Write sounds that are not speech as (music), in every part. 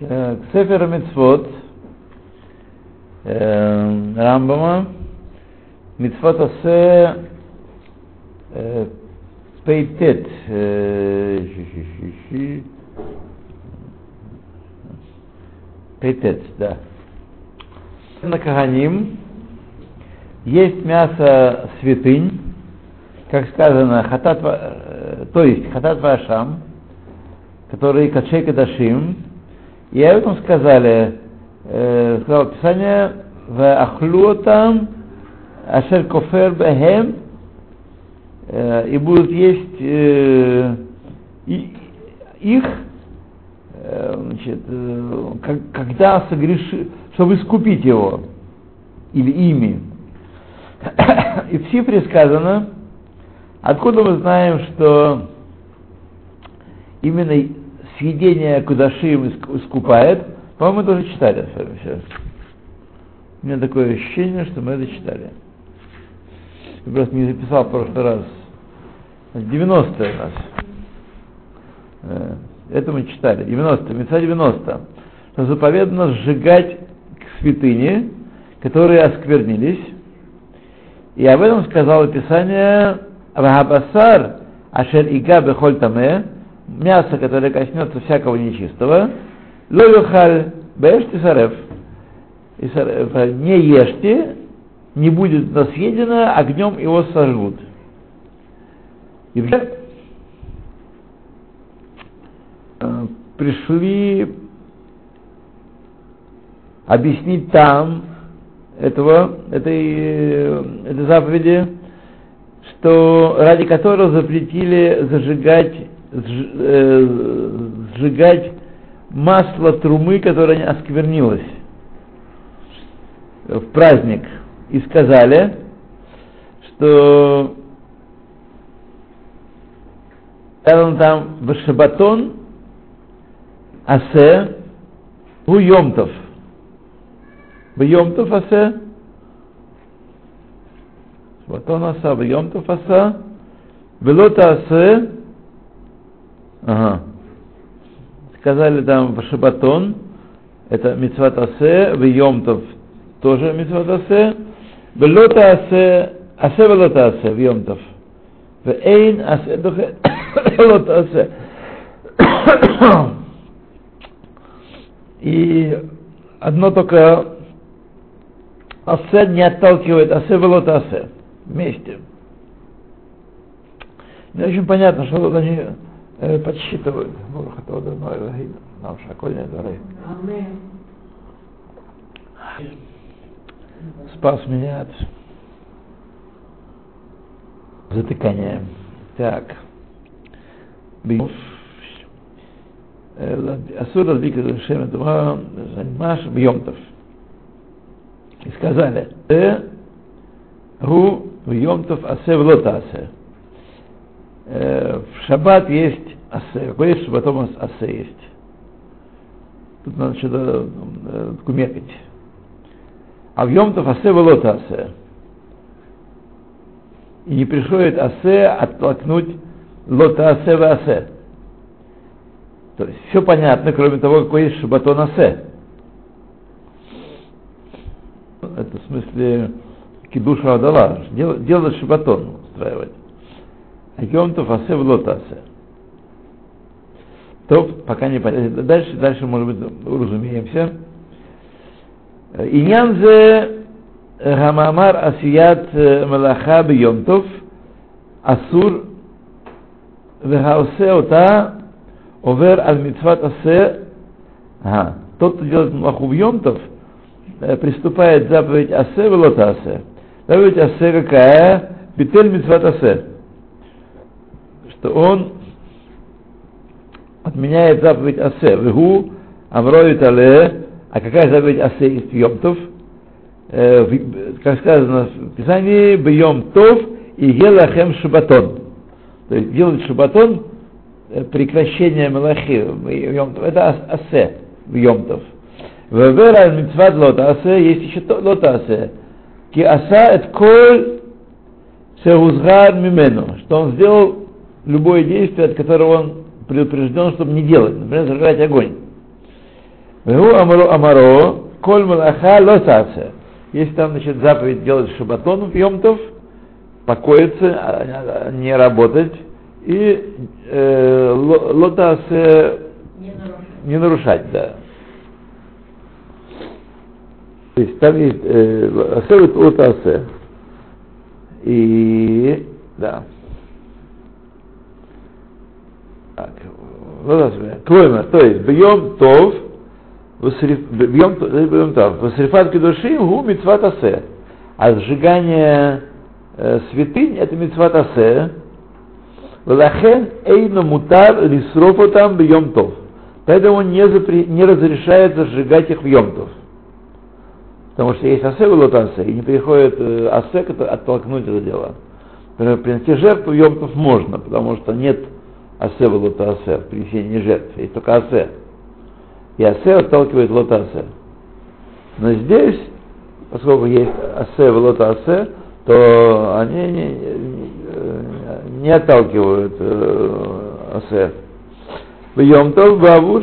Так, Сефер Мицвод э, Рамбама Мицвод Асе э, Пейтет э. Пейтет, да. На Каганим есть мясо святынь, как сказано, хатат, э, то есть хатат вашам, которые качей кадашим, и об этом сказали, э, сказал Писание, в ахлуотам ашер кофер бехем, э, и будут есть э, и- их, э, значит, э, как- когда согреши, чтобы искупить его, или ими. И в Сифре сказано, откуда мы знаем, что именно съедение кудашим иск- искупает, по-моему, тоже читали с вами сейчас. У меня такое ощущение, что мы это читали. Я просто не записал в прошлый раз. 90 у нас. Э, Это мы читали. 90, Мецва 90. Что заповедано сжигать к святыне, которые осквернились. И об этом сказало Писание Вахабасар Ашер Ига Бехоль Таме, мясо, которое коснется всякого нечистого, Ло Юхаль Беш Тисарев. Исарев, Не ешьте, не будет но съедено, огнем его сожгут. И вообще, э, пришли объяснить там этого, этой, э, этой заповеди, что ради которого запретили зажигать, э, сжигать масло трумы, которое осквернилось в праздник. И сказали, что сказано там в Шабатон Асе у Йомтов. В Йомтов Асе Шабатон Аса, в Йомтов Аса, Велота Асе, Ага. Сказали там в Шабатон, это Мицватасе, в Йомтов тоже Мицватасе, в Лотасе, Асе в Лотасе, в Йомтов. В Эйн Асе (coughs) Духе Лотасе. И одно только Асе не отталкивает, Асе в Лотасе. Вместе. Не очень понятно, что тут они подсчитывают. Бурах это давно Элохим, нам шакольня дары. Спас меня от затыкания. Так. Бьёв. Э, Асур Радбик Шем Дума Занимаш Бьемтов. И сказали, э Ру Бьемтов Асе Влота Асе. Э, В шаббат есть Асе. Какой есть шаббатом ас- Асе есть? Тут надо что-то э, кумекать. А в Йомтов Асе Влота Асе. И не приходит асе оттолкнуть лота асе в асе. То есть все понятно, кроме того, какой есть шабатон асе. Это в смысле кидуша адала, делать, делать шабатон устраивать. А йомтов асе в лота асе то пока не понятно. Э, дальше, дальше, может быть, уразумеемся. Иньянзе Хамамар Асият э, Малаха Бьемтов Асур Вехаусе Ота Овер Аль-Митсват Асе Ага. Тот, кто делает Малаху Бьемтов, э, приступает заповедь Асе Велота Асе. Заповедь Асе какая? Бетель Митсват Асе. Что он отменяет заповедь Асе. Вегу Амроит Але. А какая заповедь Асе в Йомтов? Э, как сказано в Писании, бьем и елахем шабатон. То есть делать шабатон, э, прекращение малахи, в Йом Тов, это ас- асе в Йомтов. Вевера митцват лота асе, есть еще лота асе. Ки аса это коль сеузгар мимену, что он сделал любое действие, от которого он предупрежден, чтобы не делать, например, зажигать огонь. Вегу амаро, амаро коль малаха лосасе. Если там, значит, заповедь делать шабатон в Йомтов, покоиться, а, не работать, и э, лотасе не нарушать, да. То есть там есть э, лотасе. И да. Так, Клоймер, то есть бьем тов, бьем тов, восрифат кедушим гу митцват асе. А сжигание э, святынь это митцват асе. Лахен эйно мутар лисрофа там бьем тов. Поэтому не, запре, не разрешается сжигать их в йомтов. Потому что есть асе в асе, и не приходит э, асе оттолкнуть это дело. Например, принести жертву йомтов можно, потому что нет асе в лотасе, принесение жертв, есть только асе. И асе отталкивает лотасе. Но здесь, поскольку есть асе в лотасе, то они не, не, отталкивают э, асе. В Йомтов Бавур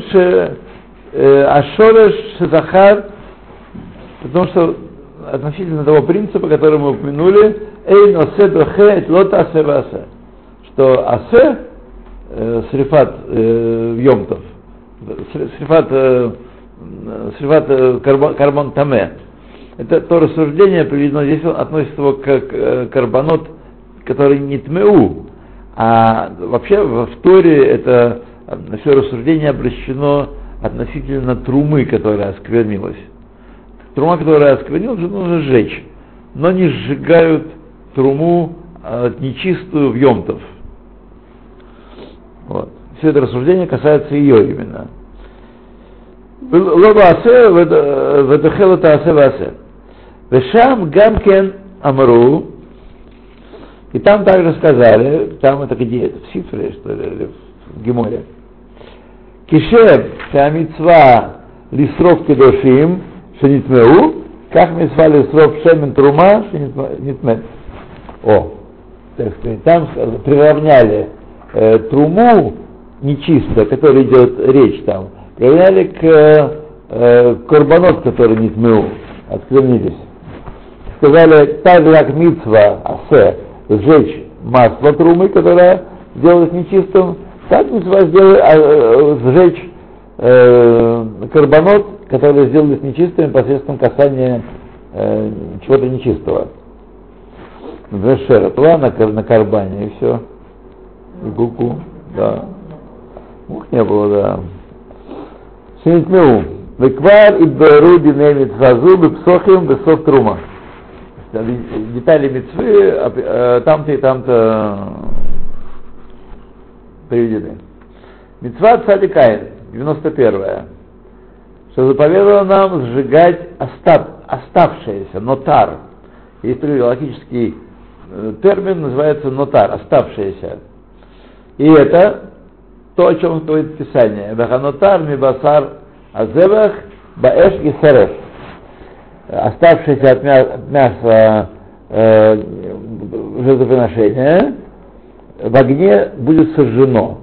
Ашореш Захар, потому что относительно того принципа, который мы упомянули, Эйн Осе Брахе Лота Асе что Асе э, срифат э, Йомтов, срифат, э, срифат э, карбон, карбон таме. Это то рассуждение приведено здесь, относится его к, э, карбонот, который не тмеу, а вообще в Торе это все рассуждение обращено относительно трумы, которая осквернилась. Трума, которая осквернилась, нужно сжечь, но не сжигают труму а, нечистую в Йомтов. Все это рассуждение касается ее именно. Лобасе ведахел таасе васе. Вешам гамкен амру. И там также сказали, там это где это, в Сифре, что ли, в Геморе. Кишев шамицва лисров кедошим шенитмеу, как мицва лисров шемен трума шенитмет. О, так сказать, там приравняли э, труму нечисто, о которой идет речь там, приравняли к э, карбонот, который не тмеу, отклонились. Сказали, так как митцва асе, сжечь масло трумы, которое делает нечистым, так митцва сделать, а, э, сжечь э, карбонот, который сделали нечистым посредством касания э, чего-то нечистого. Например, шератва на, на карбане и все. И гуку, да. Ух, не было, да. Синитмеу. Веквар и беру диней митцвазу бепсохим бесов трума. Детали митцвы а, э, там-то и там-то приведены. Митцва Цадикаин, 91 что заповедовало нам сжигать остав, оставшееся, нотар. Есть такой логический э, термин, называется нотар, оставшееся. И это то, о чем говорит Писание. Ваханотар мибасар азевах баэш и сарев. Оставшееся от мяса э, жертвоприношения в огне будет сожжено.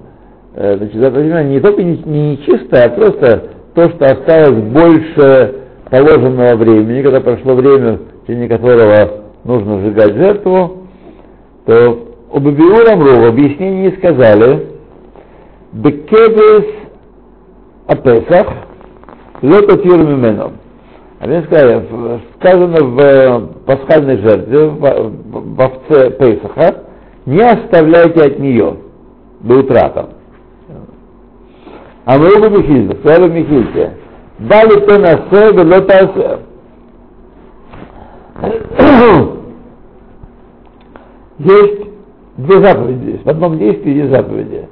Э, значит, это не только не, не нечистое, а просто то, что осталось больше положенного времени, когда прошло время, в течение которого нужно сжигать жертву, то об Биурамру в объяснении сказали, Бекебес Апесах, Лототир Мименом. Они сказали, сказано в пасхальной жертве, в, овце Песаха, не оставляйте от нее до утра там. А мы оба Михильда, сказали Михильте, дали то на себе, лотасе. Есть две заповеди. В одном действии есть заповеди.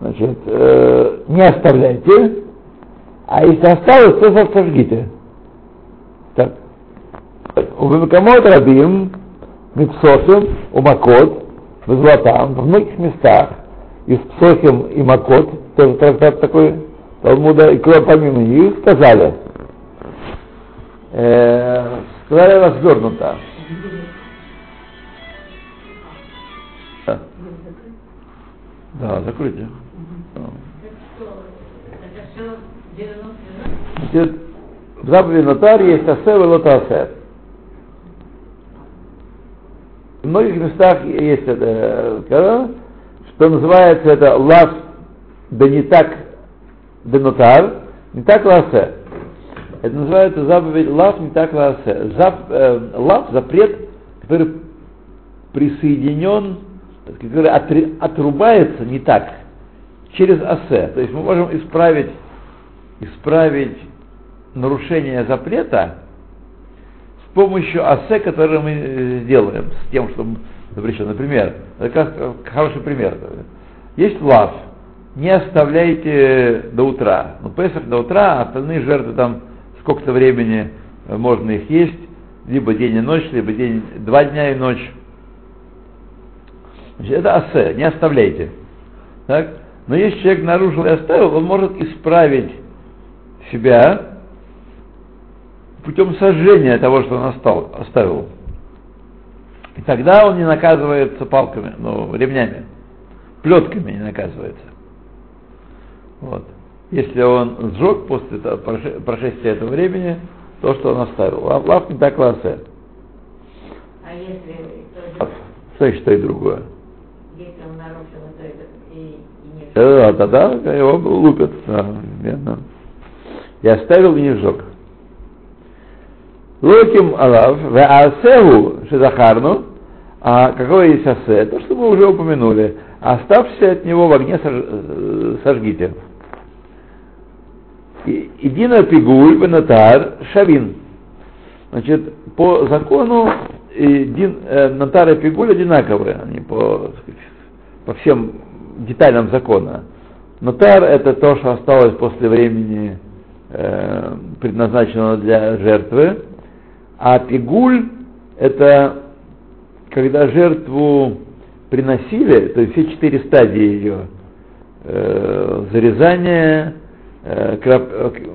Значит, э, не оставляйте, а если осталось, то сожгите. Так. У Вимакамот Рабим, Мипсохим, у Макот, в Златам, в многих местах, из Псохим и Макот, тоже трактат такой, Талмуда, и помимо них сказали, э, сказали развернуто, Да, закройте. Значит, в заповеди нотар есть асе и лота асе. В многих местах есть это, что называется это лав да не так да нотар, не так ласе. Это называется заповедь лав не так ласе. Зап, э, лав запрет, который присоединен, который отри, отрубается не так, через асе. То есть мы можем исправить, исправить нарушение запрета с помощью асе, которое мы сделаем, с тем, что запрещено. Например, это как хороший пример. Есть лав, не оставляйте до утра. Ну, Песах до утра, а остальные жертвы там сколько-то времени можно их есть, либо день и ночь, либо день, два дня и ночь. Значит, это асе, не оставляйте. Так? Но если человек нарушил и оставил, он может исправить себя путем сожжения того, что он остал, оставил. И тогда он не наказывается палками, ну, ремнями, плетками не наказывается. Вот. Если он сжег после того, прошествия этого времени, то, что он оставил. Лав не так ласе. А если... Что и что и другое. Если он нарушил, то это и, и не Да, тогда его лупят. Верно. И оставил и не сжег. Локим алав, в асеву шедахарну, а какое есть асе? То, что мы уже упомянули. Оставшись от него в огне э, сожгите. Идина пигуль бенатар шавин. Значит, по закону дин, э, натар и пигуль одинаковые, они по, по всем деталям закона. Натар это то, что осталось после времени, э, предназначенного для жертвы, а пигуль это когда жертву приносили, то есть все четыре стадии ее, э, зарезание, э, крап,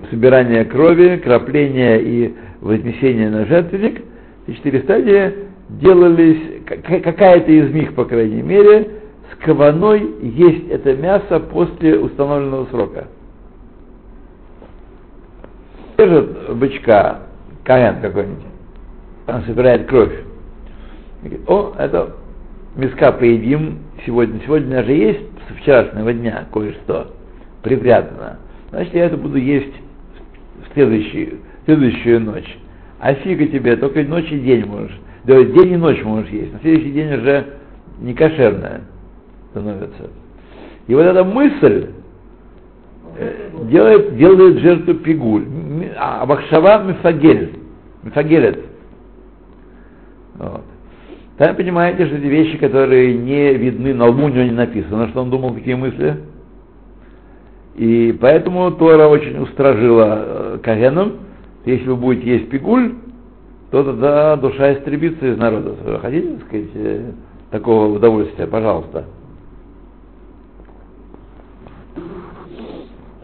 собирание крови, крапление и вознесение на жертвенник, все четыре стадии делались, какая-то из них, по крайней мере, с каваной есть это мясо после установленного срока. Держит бычка, каян какой-нибудь, он собирает кровь. Говорит, о, это миска поедим сегодня. Сегодня же есть со вчерашнего дня кое-что припрятано. Значит, я это буду есть следующую, следующую ночь. А фига тебе, только ночь и день можешь. Да, день и ночь можешь есть. На следующий день уже не кошерная становится. И вот эта мысль э, делает, делает жертву пигуль. А Бахшава мифагель. Мифагелет. Там понимаете, что эти вещи, которые не видны, на лбу у него не написано, что он думал такие мысли. И поэтому Тора очень устражила э, Кагеном, если вы будете есть пигуль, то тогда душа истребится из народа. Хотите, так сказать, э, такого удовольствия, пожалуйста.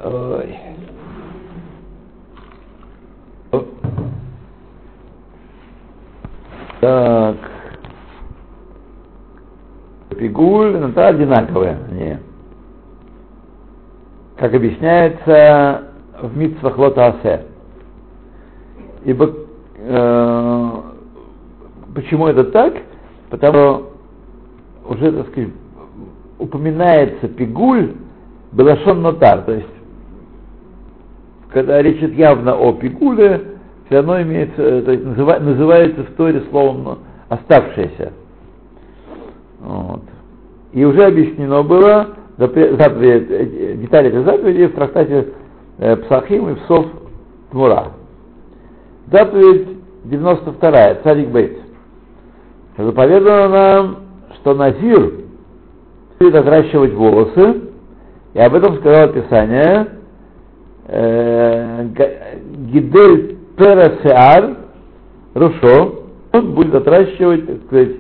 Ой. Так. Пигуль, ну, это одинаковые. Не. Как объясняется в Митсвах Лотаасе. Ибо э, почему это так? Потому что уже, так сказать, упоминается пигуль Белашон Нотар, то есть когда речь идет явно о пигуле, все равно имеется, то есть называется в Торе словом оставшееся. Вот. И уже объяснено было заповедь, э, детали этой заповеди в трактате э, Псахим и Псов Тмура. Заповедь 92, царик Бейт. Заповедано нам, что Назир будет отращивать волосы, и об этом сказал Писание, э, Гидель Перасеар Рушо, он будет отращивать, так сказать,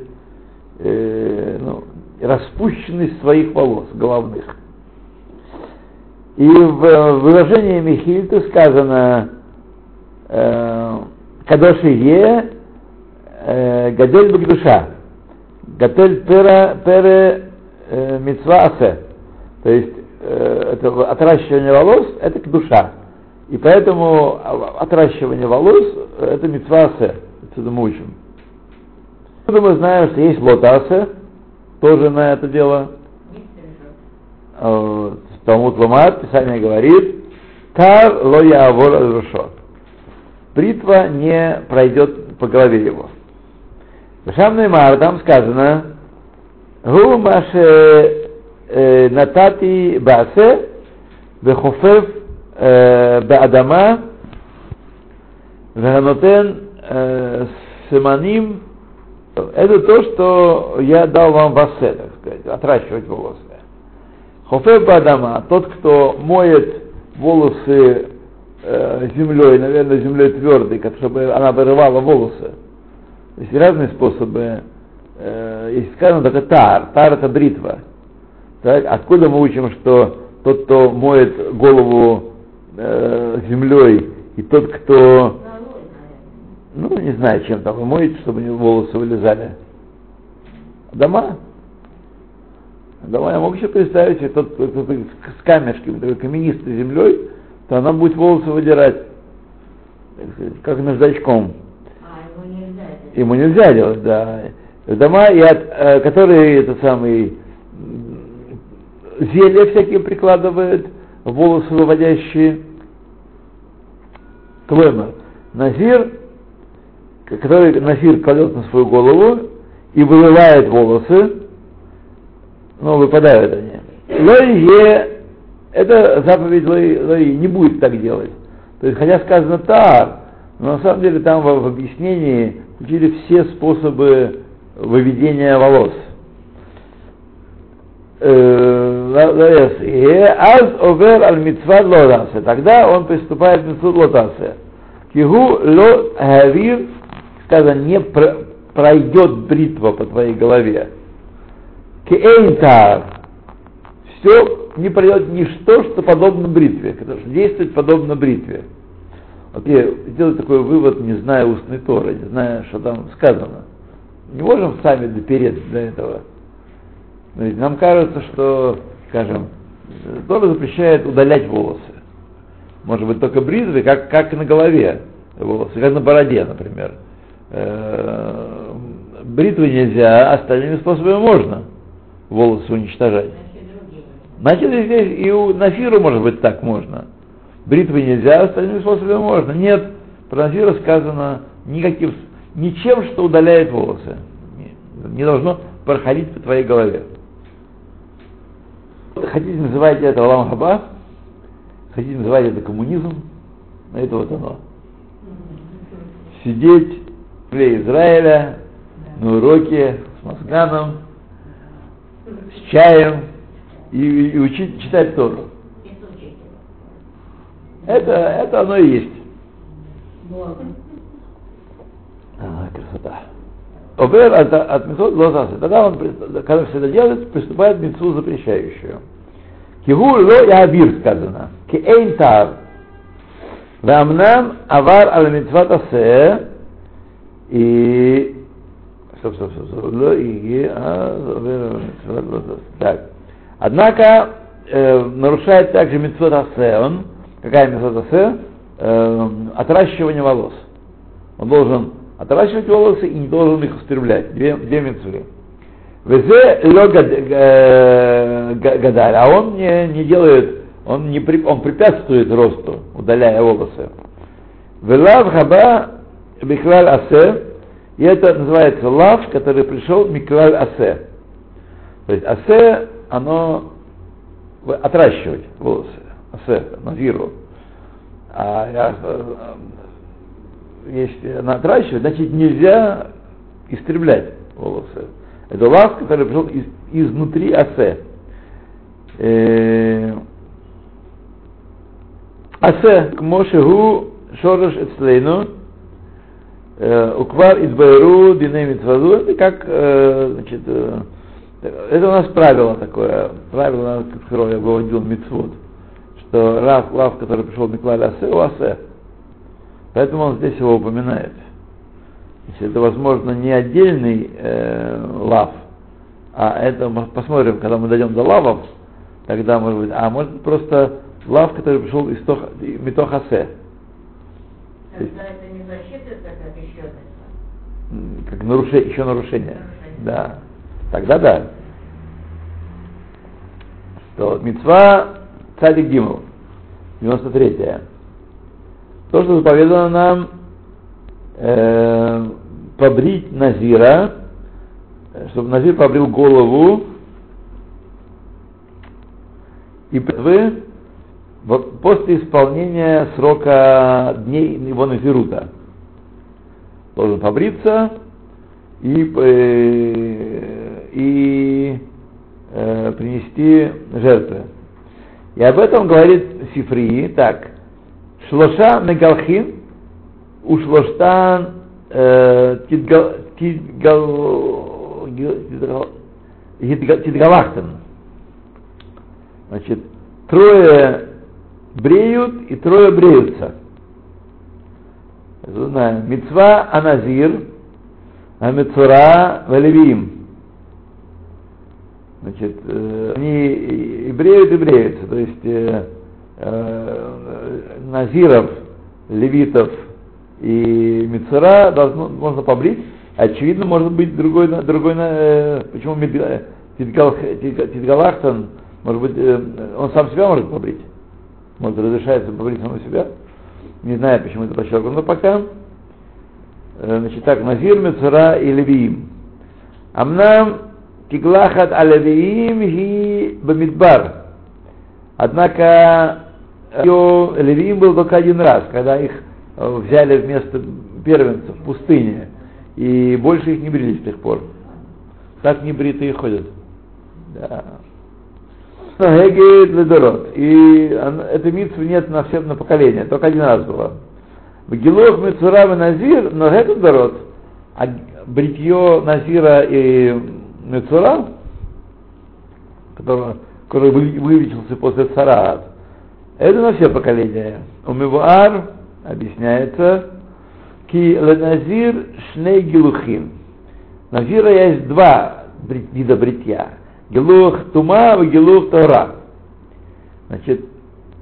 э, ну, распущенность своих волос головных. И в выражении Михильта сказано э, Кадоши Е э, Гадель Багдуша Гадель Пера Пере э, Мицва Асе. То есть э, это отращивание волос, это душа. И поэтому отращивание волос – это митвасе, отсюда мы учим. Мы знаем, что есть лотасе, тоже на это дело. Э, Талмуд Ламат, Писание говорит, Тар ло явор аль Бритва не пройдет по голове его. В Шамной Мар там сказано, Гу маше э, натати баасе, вехофев э, баадама, веханотен семаним это то, что я дал вам в асе, так сказать, отращивать волосы. Хофе Бадама, тот, кто моет волосы э, землей, наверное, землей твердой, чтобы она вырывала волосы. Есть разные способы. Э, есть сказано только тар. Тар это бритва. Так? Откуда мы учим, что тот, кто моет голову э, землей, и тот, кто не знаю, чем там моет, чтобы у него волосы вылезали. Дома. Дома я могу себе представить, если тот, кто, с камешками, такой каменистой землей, то она будет волосы выдирать, как наждачком. А, ему нельзя это Ему нельзя делать, да. Дома, и от, э, которые этот самый зелья всякие прикладывают, волосы выводящие. Клэмер. Назир который Нафир кладет на свою голову и вырывает волосы, но выпадают они. Лойе, это заповедь лой, не будет так делать. То есть, хотя сказано тар, но на самом деле там в, в объяснении включили все способы выведения волос. Аз овер аль митцват лотасе. Тогда он приступает к митцват лотасе. Кигу ло гавир сказано, не пройдет бритва по твоей голове. Кейнтар. Все не пройдет ничто, что подобно бритве, потому что действует подобно бритве. Вот я сделаю такой вывод, не зная устной Торы, не зная, что там сказано. Не можем сами допереться до этого. Но ведь нам кажется, что, скажем, Тора запрещает удалять волосы. Может быть, только бритвы, как, как на голове волосы, как на бороде, например. Э, бритвы нельзя, остальными способами можно волосы уничтожать. Значит, здесь и у Нафира, может быть, так можно. Бритвы нельзя, остальными способами можно. Нет, про Нафира сказано никаким, ничем, что удаляет волосы. Не, должно проходить по твоей голове. Хотите называть это Алам Хаба, хотите называть это коммунизм, но это вот оно. Сидеть для Израиля на уроке с Мазганом, с чаем и, и учить читать Тору. Это, это оно и есть. А, красота. Обер от, от митцвот лозасы. Тогда он, когда все это делает, приступает к митцву запрещающую. Кигу ло ябир сказано. Кеэйн тар. Вамнам авар аль митцват асе и... Стоп, стоп, стоп, стоп. Так. Однако э, нарушает также митцвот асе. Он, какая митцвот асе? Э, отращивание волос. Он должен отращивать волосы и не должен их устремлять. Две, две митцвы. Везе ло гадаль, а он не, не делает, он, не, он препятствует росту, удаляя волосы. Велав хаба Миклаль Асе, и это называется лав, который пришел Миклаль Асе. То есть Асе, оно отращивать волосы, Асе, Назиру. А э, если она отращивает, значит нельзя истреблять волосы. Это лав, который пришел из, изнутри Асе. Э, асе, к Мошегу Шорош Эцлейну, Э, Уквар Идбайру Дине Митваду, это как, э, значит, э, это у нас правило такое, правило, которое я выводил Митцвот, что Раф, Лав, который пришел в Миклаль Асе, у Асе. Поэтому он здесь его упоминает. Значит, это, возможно, не отдельный э, Лав, а это мы посмотрим, когда мы дойдем до Лавов, тогда может быть, а может просто лав, который пришел из Тох- Это не засчитывается как еще. М, как нарушение, еще нарушение. Нарушение. Да. Тогда да. То мецва цадик Гимл, 93 То, что заповедано нам э, побрить Назира, чтобы Назир побрил голову и вы после исполнения срока дней его Назирута должен побриться и, э, и э, принести жертвы. И об этом говорит Сифрии так. Шлоша мегалхин у шлоштан э, тидгал- тидгал- тидгал- тидга- тидгалахтен. Значит, трое бреют и трое бреются. Это Знаем. Мецва Аназир, а Мецура Валевим. Значит, э, они и бреют, и бреются. То есть э, э, Назиров, Левитов и Мецура должно, можно побрить. Очевидно, может быть другой, другой э, почему Тидгалахтан, может быть, э, он сам себя может побрить. Может, разрешается побрить самого себя. Не знаю, почему это подчеркнуто, пока. Э, Значит, так, Назир, Мецура и Левиим. Амнам Тиглахат Алевиим и Бамидбар. Однако ее Левиим был только один раз, когда их э, взяли вместо первенцев в пустыне, и больше их не брили с тех пор. Так не бритые ходят. Да. Гегет Ледорот. И этой митцвы нет на все на поколение, только один раз было. В Гилох Мецура и Назир, но это Дорот. А бритье Назира и которого, который вы- вылечился после Цараат, это на все поколения. У Мивуар объясняется, ки Назир шней гилухим. Назира есть два вида бритья. Гилух тума и гилух тора. Значит,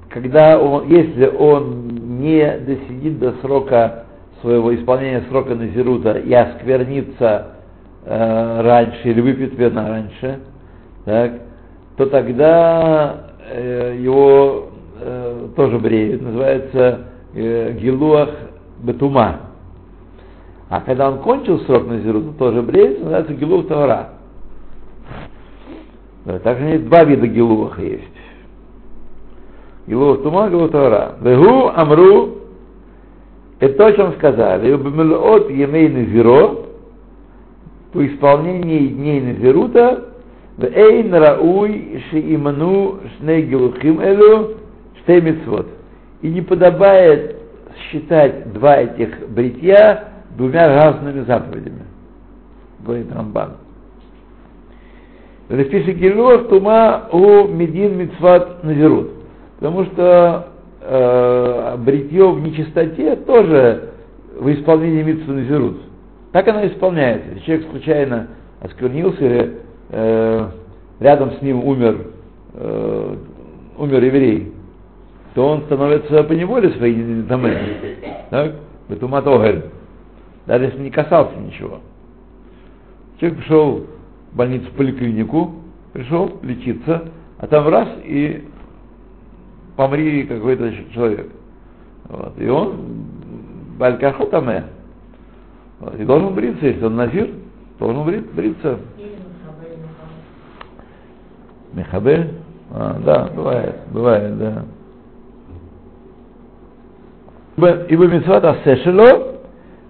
когда он, если он не досидит до срока своего исполнения срока Назирута и осквернится э, раньше или выпьет вина раньше, так, то тогда э, его э, тоже бреют. Называется э, гилуах бетума. А когда он кончил срок Назирута, тоже бреется, называется гилух тора. Да, также есть два вида гилуаха есть. Гилуах тума, гилуах тора. Вегу амру, это то, о чем сказали. Бемелот емей назиро, по исполнении дней в эйн рауй шииману шней гилухим элю штей митцвот. И не подобает считать два этих бритья двумя разными заповедями. Говорит Рамбан. Рефиши Гилуах Тума у Медин Мицват Назирут. Потому что э, бритье в нечистоте тоже в исполнении Митцва Назирут. Так оно исполняется. Если человек случайно осквернился или э, рядом с ним умер, э, умер еврей, то он становится по неволе своей домы. Так? Бетумат. Даже если не касался ничего. Человек пришел в больницу, в поликлинику, пришел лечиться, а там раз и помри какой-то человек. Вот. И он балькахотаме. Вот. И должен бриться, если он назир, должен бри- бриться. Мехабель? А, да, бывает, бывает, да. Ибо митцват асешело,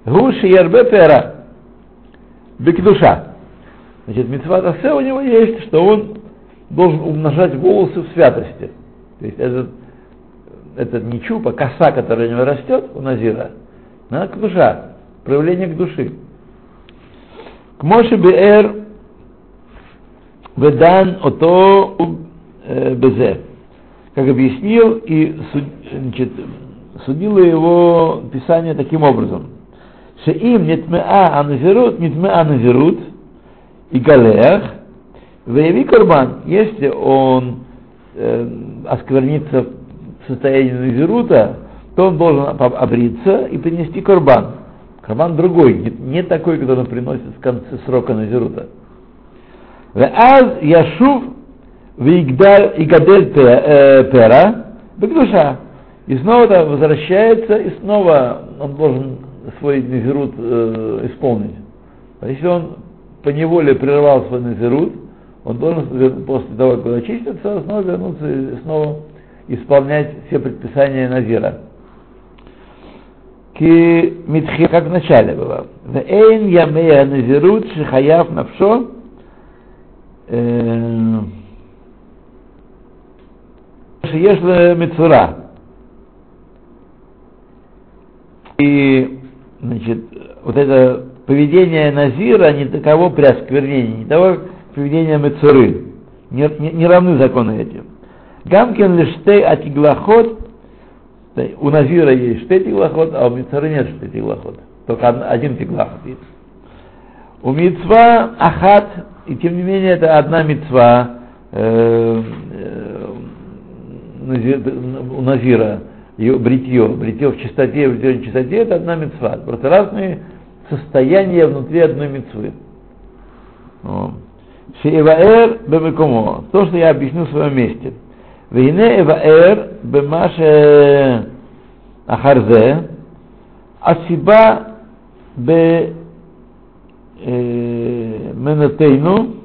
гу шиербе пера, бекдуша. Значит, митцват асе у него есть, что он должен умножать волосы в святости. То есть этот, этот не чуб, а коса, которая у него растет, у Назира, она к душа, проявление к души. К Моше Беэр Ведан ото э, безе. Как объяснил и значит, судило его Писание таким образом. Шеим нетмеа аназирут, нетмеа назирут и галех, выяви карбан, если он э, оскверниться в состоянии назирута, то он должен об- обриться и принести корбан. Корбан другой, не, не такой, который он приносит в конце срока назирута. Веаз яшув вигдаль игадель пе- э, пера бегдуша. И снова да, возвращается, и снова он должен свой назирут э, исполнить. А если он по неволе прервал свой назирут, он должен после того, как очистится, снова вернуться и снова исполнять все предписания Назира. Ки митхи, как в начале было. Вейн ямея назирут шихаяв навшо э, шиеш мецура. И, значит, вот это поведение Назира не таково при осквернении, не того, поведение Мецуры. Не, не, не равны законы этим. Гамкин лиштей атиглахот, у Назира есть штей тиглахот, а у Мецуры нет штей тиглахот. Только од- один тиглахот есть. У мецва ахат, и тем не менее это одна мецва э, э, у Назира, ее бритье, бритье в чистоте, в чистоте, это одна мецва. Просто разные состояния внутри одной мецвы. О. Шееваэр бемекомо. То, что я объясню в своем месте. Вейне эваэр бемаше ахарзе, асиба бе э, менатейну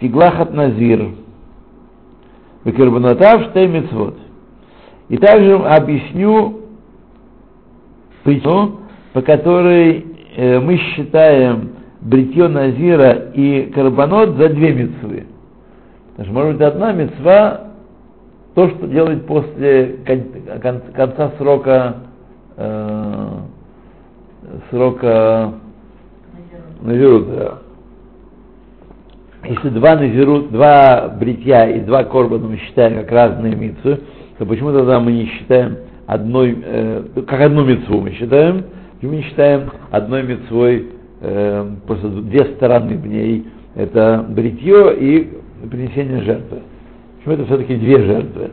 тиглахат назир. Векербанатав штей мецвод. И также объясню причину, по которой э, мы считаем бритье Назира и карбонот за две мецвы. Потому что, может быть, одна мецва то, что делать после кон- кон- конца срока э, срока Назирут. да. Если два назирут, два бритья и два корбана мы считаем как разные митцвы, то почему тогда мы не считаем одной, э, как одну митцву мы считаем, почему мы считаем одной митцвой э, просто две стороны в ней, это бритье и принесение жертвы. Почему это все-таки две жертвы?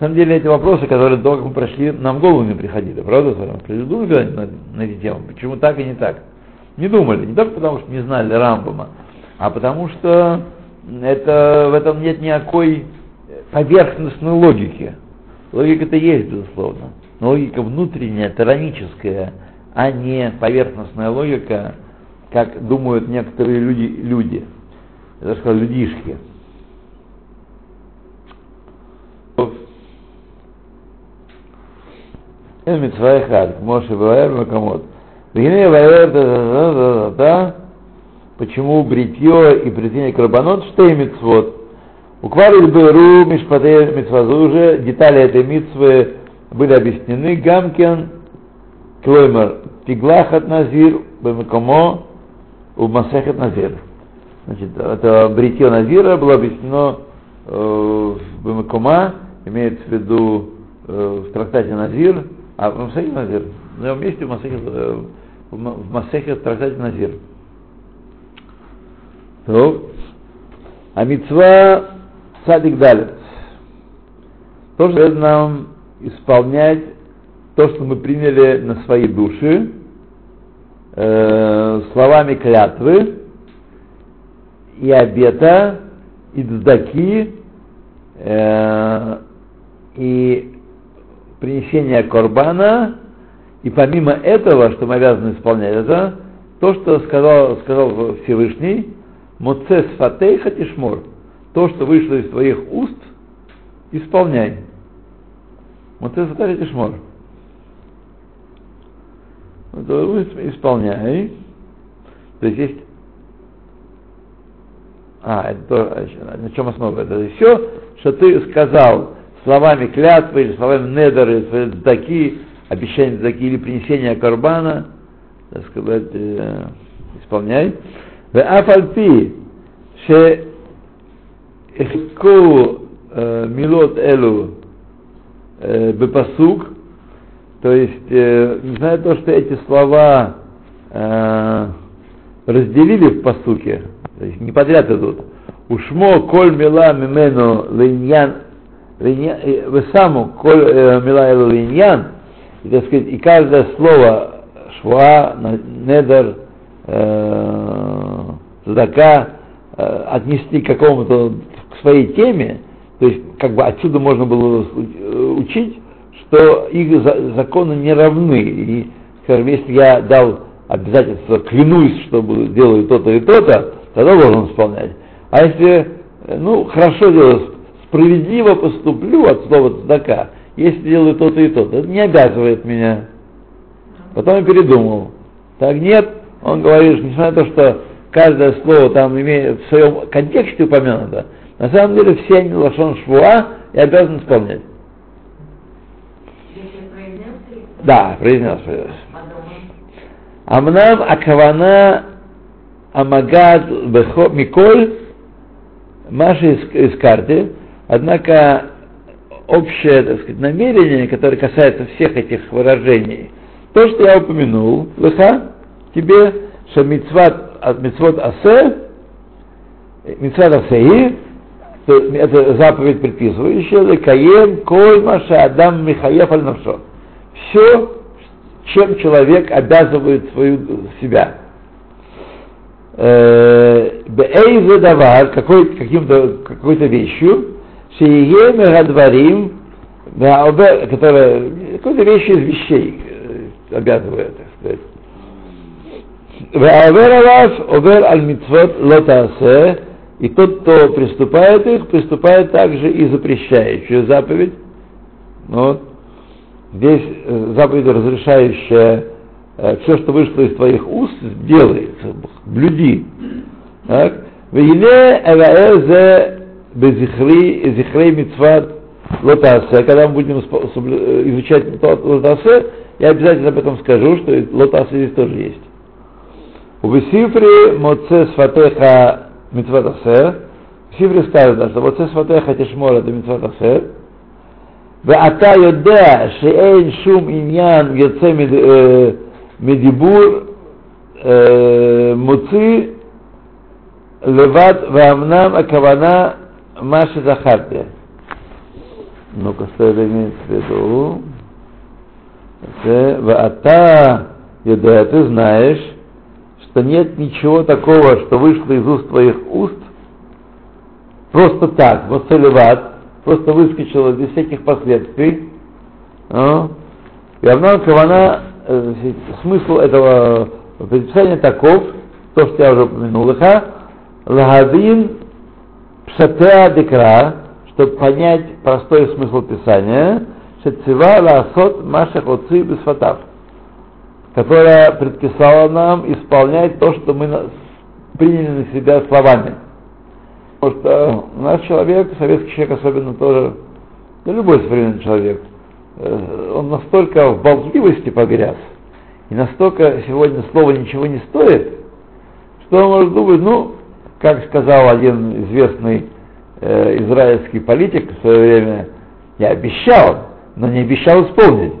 На самом деле эти вопросы, которые до как мы прошли, нам в голову не приходили, правда? Думали на, на эти темы, почему так и не так? Не думали, не только потому, что не знали Рамбама, а потому что это, в этом нет никакой поверхностной логики. Логика-то есть, безусловно. Но логика внутренняя, тараническая, а не поверхностная логика, как думают некоторые люди. люди. Я даже сказал, людишки. Эн митсвай хад, Моше Макамот. Вегине Ваэр, Да-да-да-да-да. почему бритье и бритье карбонот, что и митцвот, у Квариль Беру Мишпате Мицвазу уже детали этой мицвы были объяснены. Гамкен Клоймер Тиглахат Назир Бемекомо у Масехет Назир. Значит, это бритье Назира было объяснено э, в Бемекома, имеется в виду э, в трактате Назир, а в Масехет Назир, на его месте в Масехет, э, в Ма- в Масехет в трактате Назир. То, а мецва цадик далит. Тоже дает нам исполнять то, что мы приняли на свои души, э, словами клятвы и обета, и дздаки, э, и принесения корбана, и помимо этого, что мы обязаны исполнять, это то, что сказал, сказал Всевышний, Моцес фатейха тишмор, то, что вышло из твоих уст, исполняй. Моцес фатейха тишмор. То есть исполняй. То есть есть а, это то, на чем основа? Это все, что ты сказал словами клятвы или словами недеры, таки, обещания таки или принесения карбана, так сказать, э, исполняй. В Афальпи, ше эхку милот элу бепасук, то есть, э, несмотря то, что эти слова разделили в посуке, то есть не подряд идут. ушмо коль мила мимену линьян, весаму коль мила элу линьян, и, так сказать, и каждое слово шва, недер, э, задака отнести к какому-то своей теме, то есть как бы отсюда можно было учить, что их законы не равны. И, скажем, если я дал обязательство, клянусь, что буду, делаю то-то и то-то, тогда должен исполнять. А если, ну, хорошо делаю, справедливо поступлю от слова цдака, если делаю то-то и то-то, это не обязывает меня. Потом я передумал. Так нет, он говорит, несмотря на то, что каждое слово там имеет в своем контексте упомянуто, на самом деле все они лошон швуа и обязан исполнять. Да, произнес, произнес. Амнам Акавана Амагад Миколь Маша из, из карты, однако общее так сказать, намерение, которое касается всех этих выражений, то, что я упомянул, лыха, тебе, что мицват от мицвот асе, мицват асеи, это заповедь предписывающая, каем коль адам михаев аль. Все, чем человек обязывает свою себя. Бейзе давар, какой, какой-то вещью, шиее мегадварим, которая, какой-то вещь из вещей обязывает, так сказать. Ваавер алав, овер аль митцвот лотасе, и тот, кто приступает их, приступает также и запрещающую заповедь. Вот. Здесь заповедь, разрешающая э, все, что вышло из твоих уст, делай, блюди. Так? Лотасе. Когда мы будем изучать лотасе, я обязательно об этом скажу, что лотасе здесь тоже есть. У Весифри моце сватеха митцват асер. В Сифре сказано, что моце сватеха тишмор это митцват асер. ואתה יודע שאין שום עניין יוצא מדיבור מוציא לבד, ואמנם הכוונה מה שזכרתי. ну-ка, что это имеется в виду? ואתה יודע, ты знаешь, что нет ничего такого, что вышло из уст твоих уст, просто так, вот целеват, просто выскочила без всяких последствий. А? И Авнан Кавана, э, смысл этого предписания таков, то, что я уже упомянул, лиха, лагадин пшатеа декра, чтобы понять простой смысл Писания, шецива ласот машах отцы бесфатав, которая предписала нам исполнять то, что мы приняли на себя словами. Потому что наш человек, советский человек особенно тоже, да любой современный человек, э, он настолько в болтливости погряз, и настолько сегодня слово ничего не стоит, что он может думать, ну, как сказал один известный э, израильский политик в свое время, я обещал, но не обещал исполнить.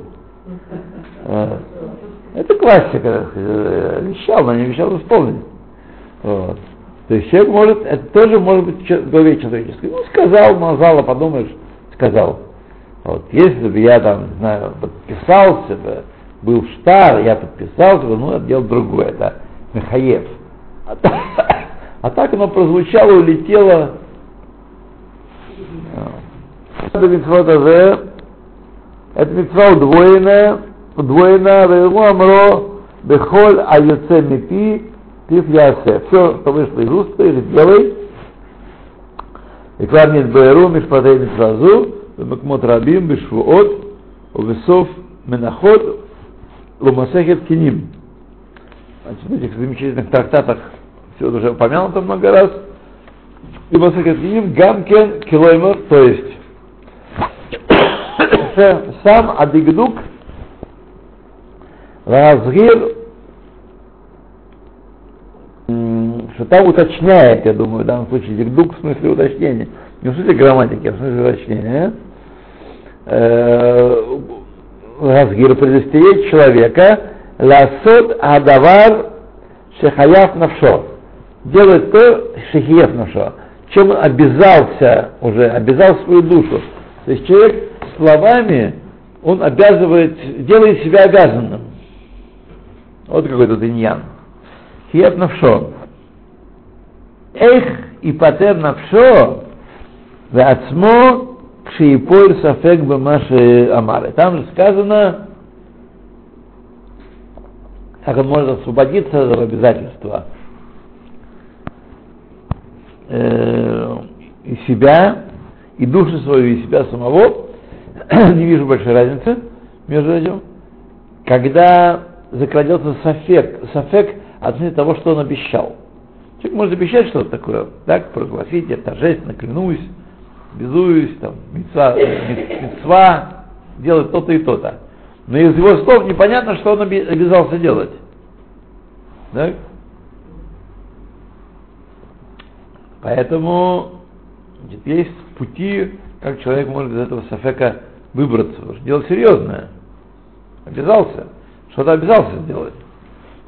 Это классика, э, обещал, но не обещал исполнить. Вот. То есть человек может, это тоже может быть в голове человеческой. Ну, сказал, мазала, подумаешь, сказал. Вот, если бы я там, не знаю, подписался бы, был штар, я подписался бы, ну, это дело другое, это Михаев. А так, а так оно прозвучало, улетело. Это митцва удвоенная, удвоено, Ваему Амро, Бехоль Айоце Мипи, Пив Ясе. Все, что вышло из уст, или делай. И кларнит Беру, Мишпатей Мисразу, Бемакмот Рабим, Бешвуот, Увесов Менахот, Лумасехет Киним. Значит, в этих замечательных трактатах все уже упомянуто много раз. И Масехет Киним, Гамкен, Килоймер, то есть сам Адигдук – разгир что там уточняет, я думаю, в данном случае, дикдук в смысле уточнения, не в смысле грамматики, а в смысле уточнения. Э, Разгир предостеречь человека, ласот адавар шехаяв навшо. Делать то, шехиев навшо, чем он обязался уже, обязал свою душу. То есть человек словами, он обязывает, делает себя обязанным. Вот какой тут иньян. Хият навшо. Эх и патер навшо, ועצמו כשיפול ספק במה שאמר. Там же сказано, как он может освободиться от этого обязательства э, и себя, и душу свою, и себя самого. (clears throat) Не вижу большой разницы между этим. Когда закрадется сафек, сафек относительно того, что он обещал. Человек может обещать что-то такое, так, прогласить, я торжественно клянусь, безуюсь, там, мецва, мецва, делать то-то и то-то. Но из его слов непонятно, что он обязался делать. Так? Поэтому значит, есть пути, как человек может из этого сафека выбраться. Дело серьезное. Обязался. Что-то обязался сделать.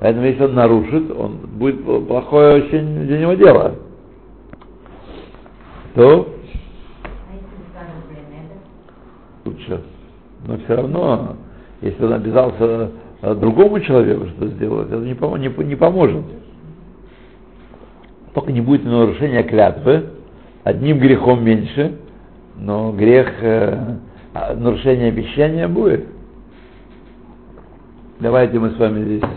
Поэтому если он нарушит, он будет плохое очень для него дело. То лучше. Но все равно, если он обязался другому человеку что сделать, это не, пом- не, не поможет. Только не будет нарушения клятвы, одним грехом меньше, но грех э, нарушения обещания будет. Давайте мы с вами здесь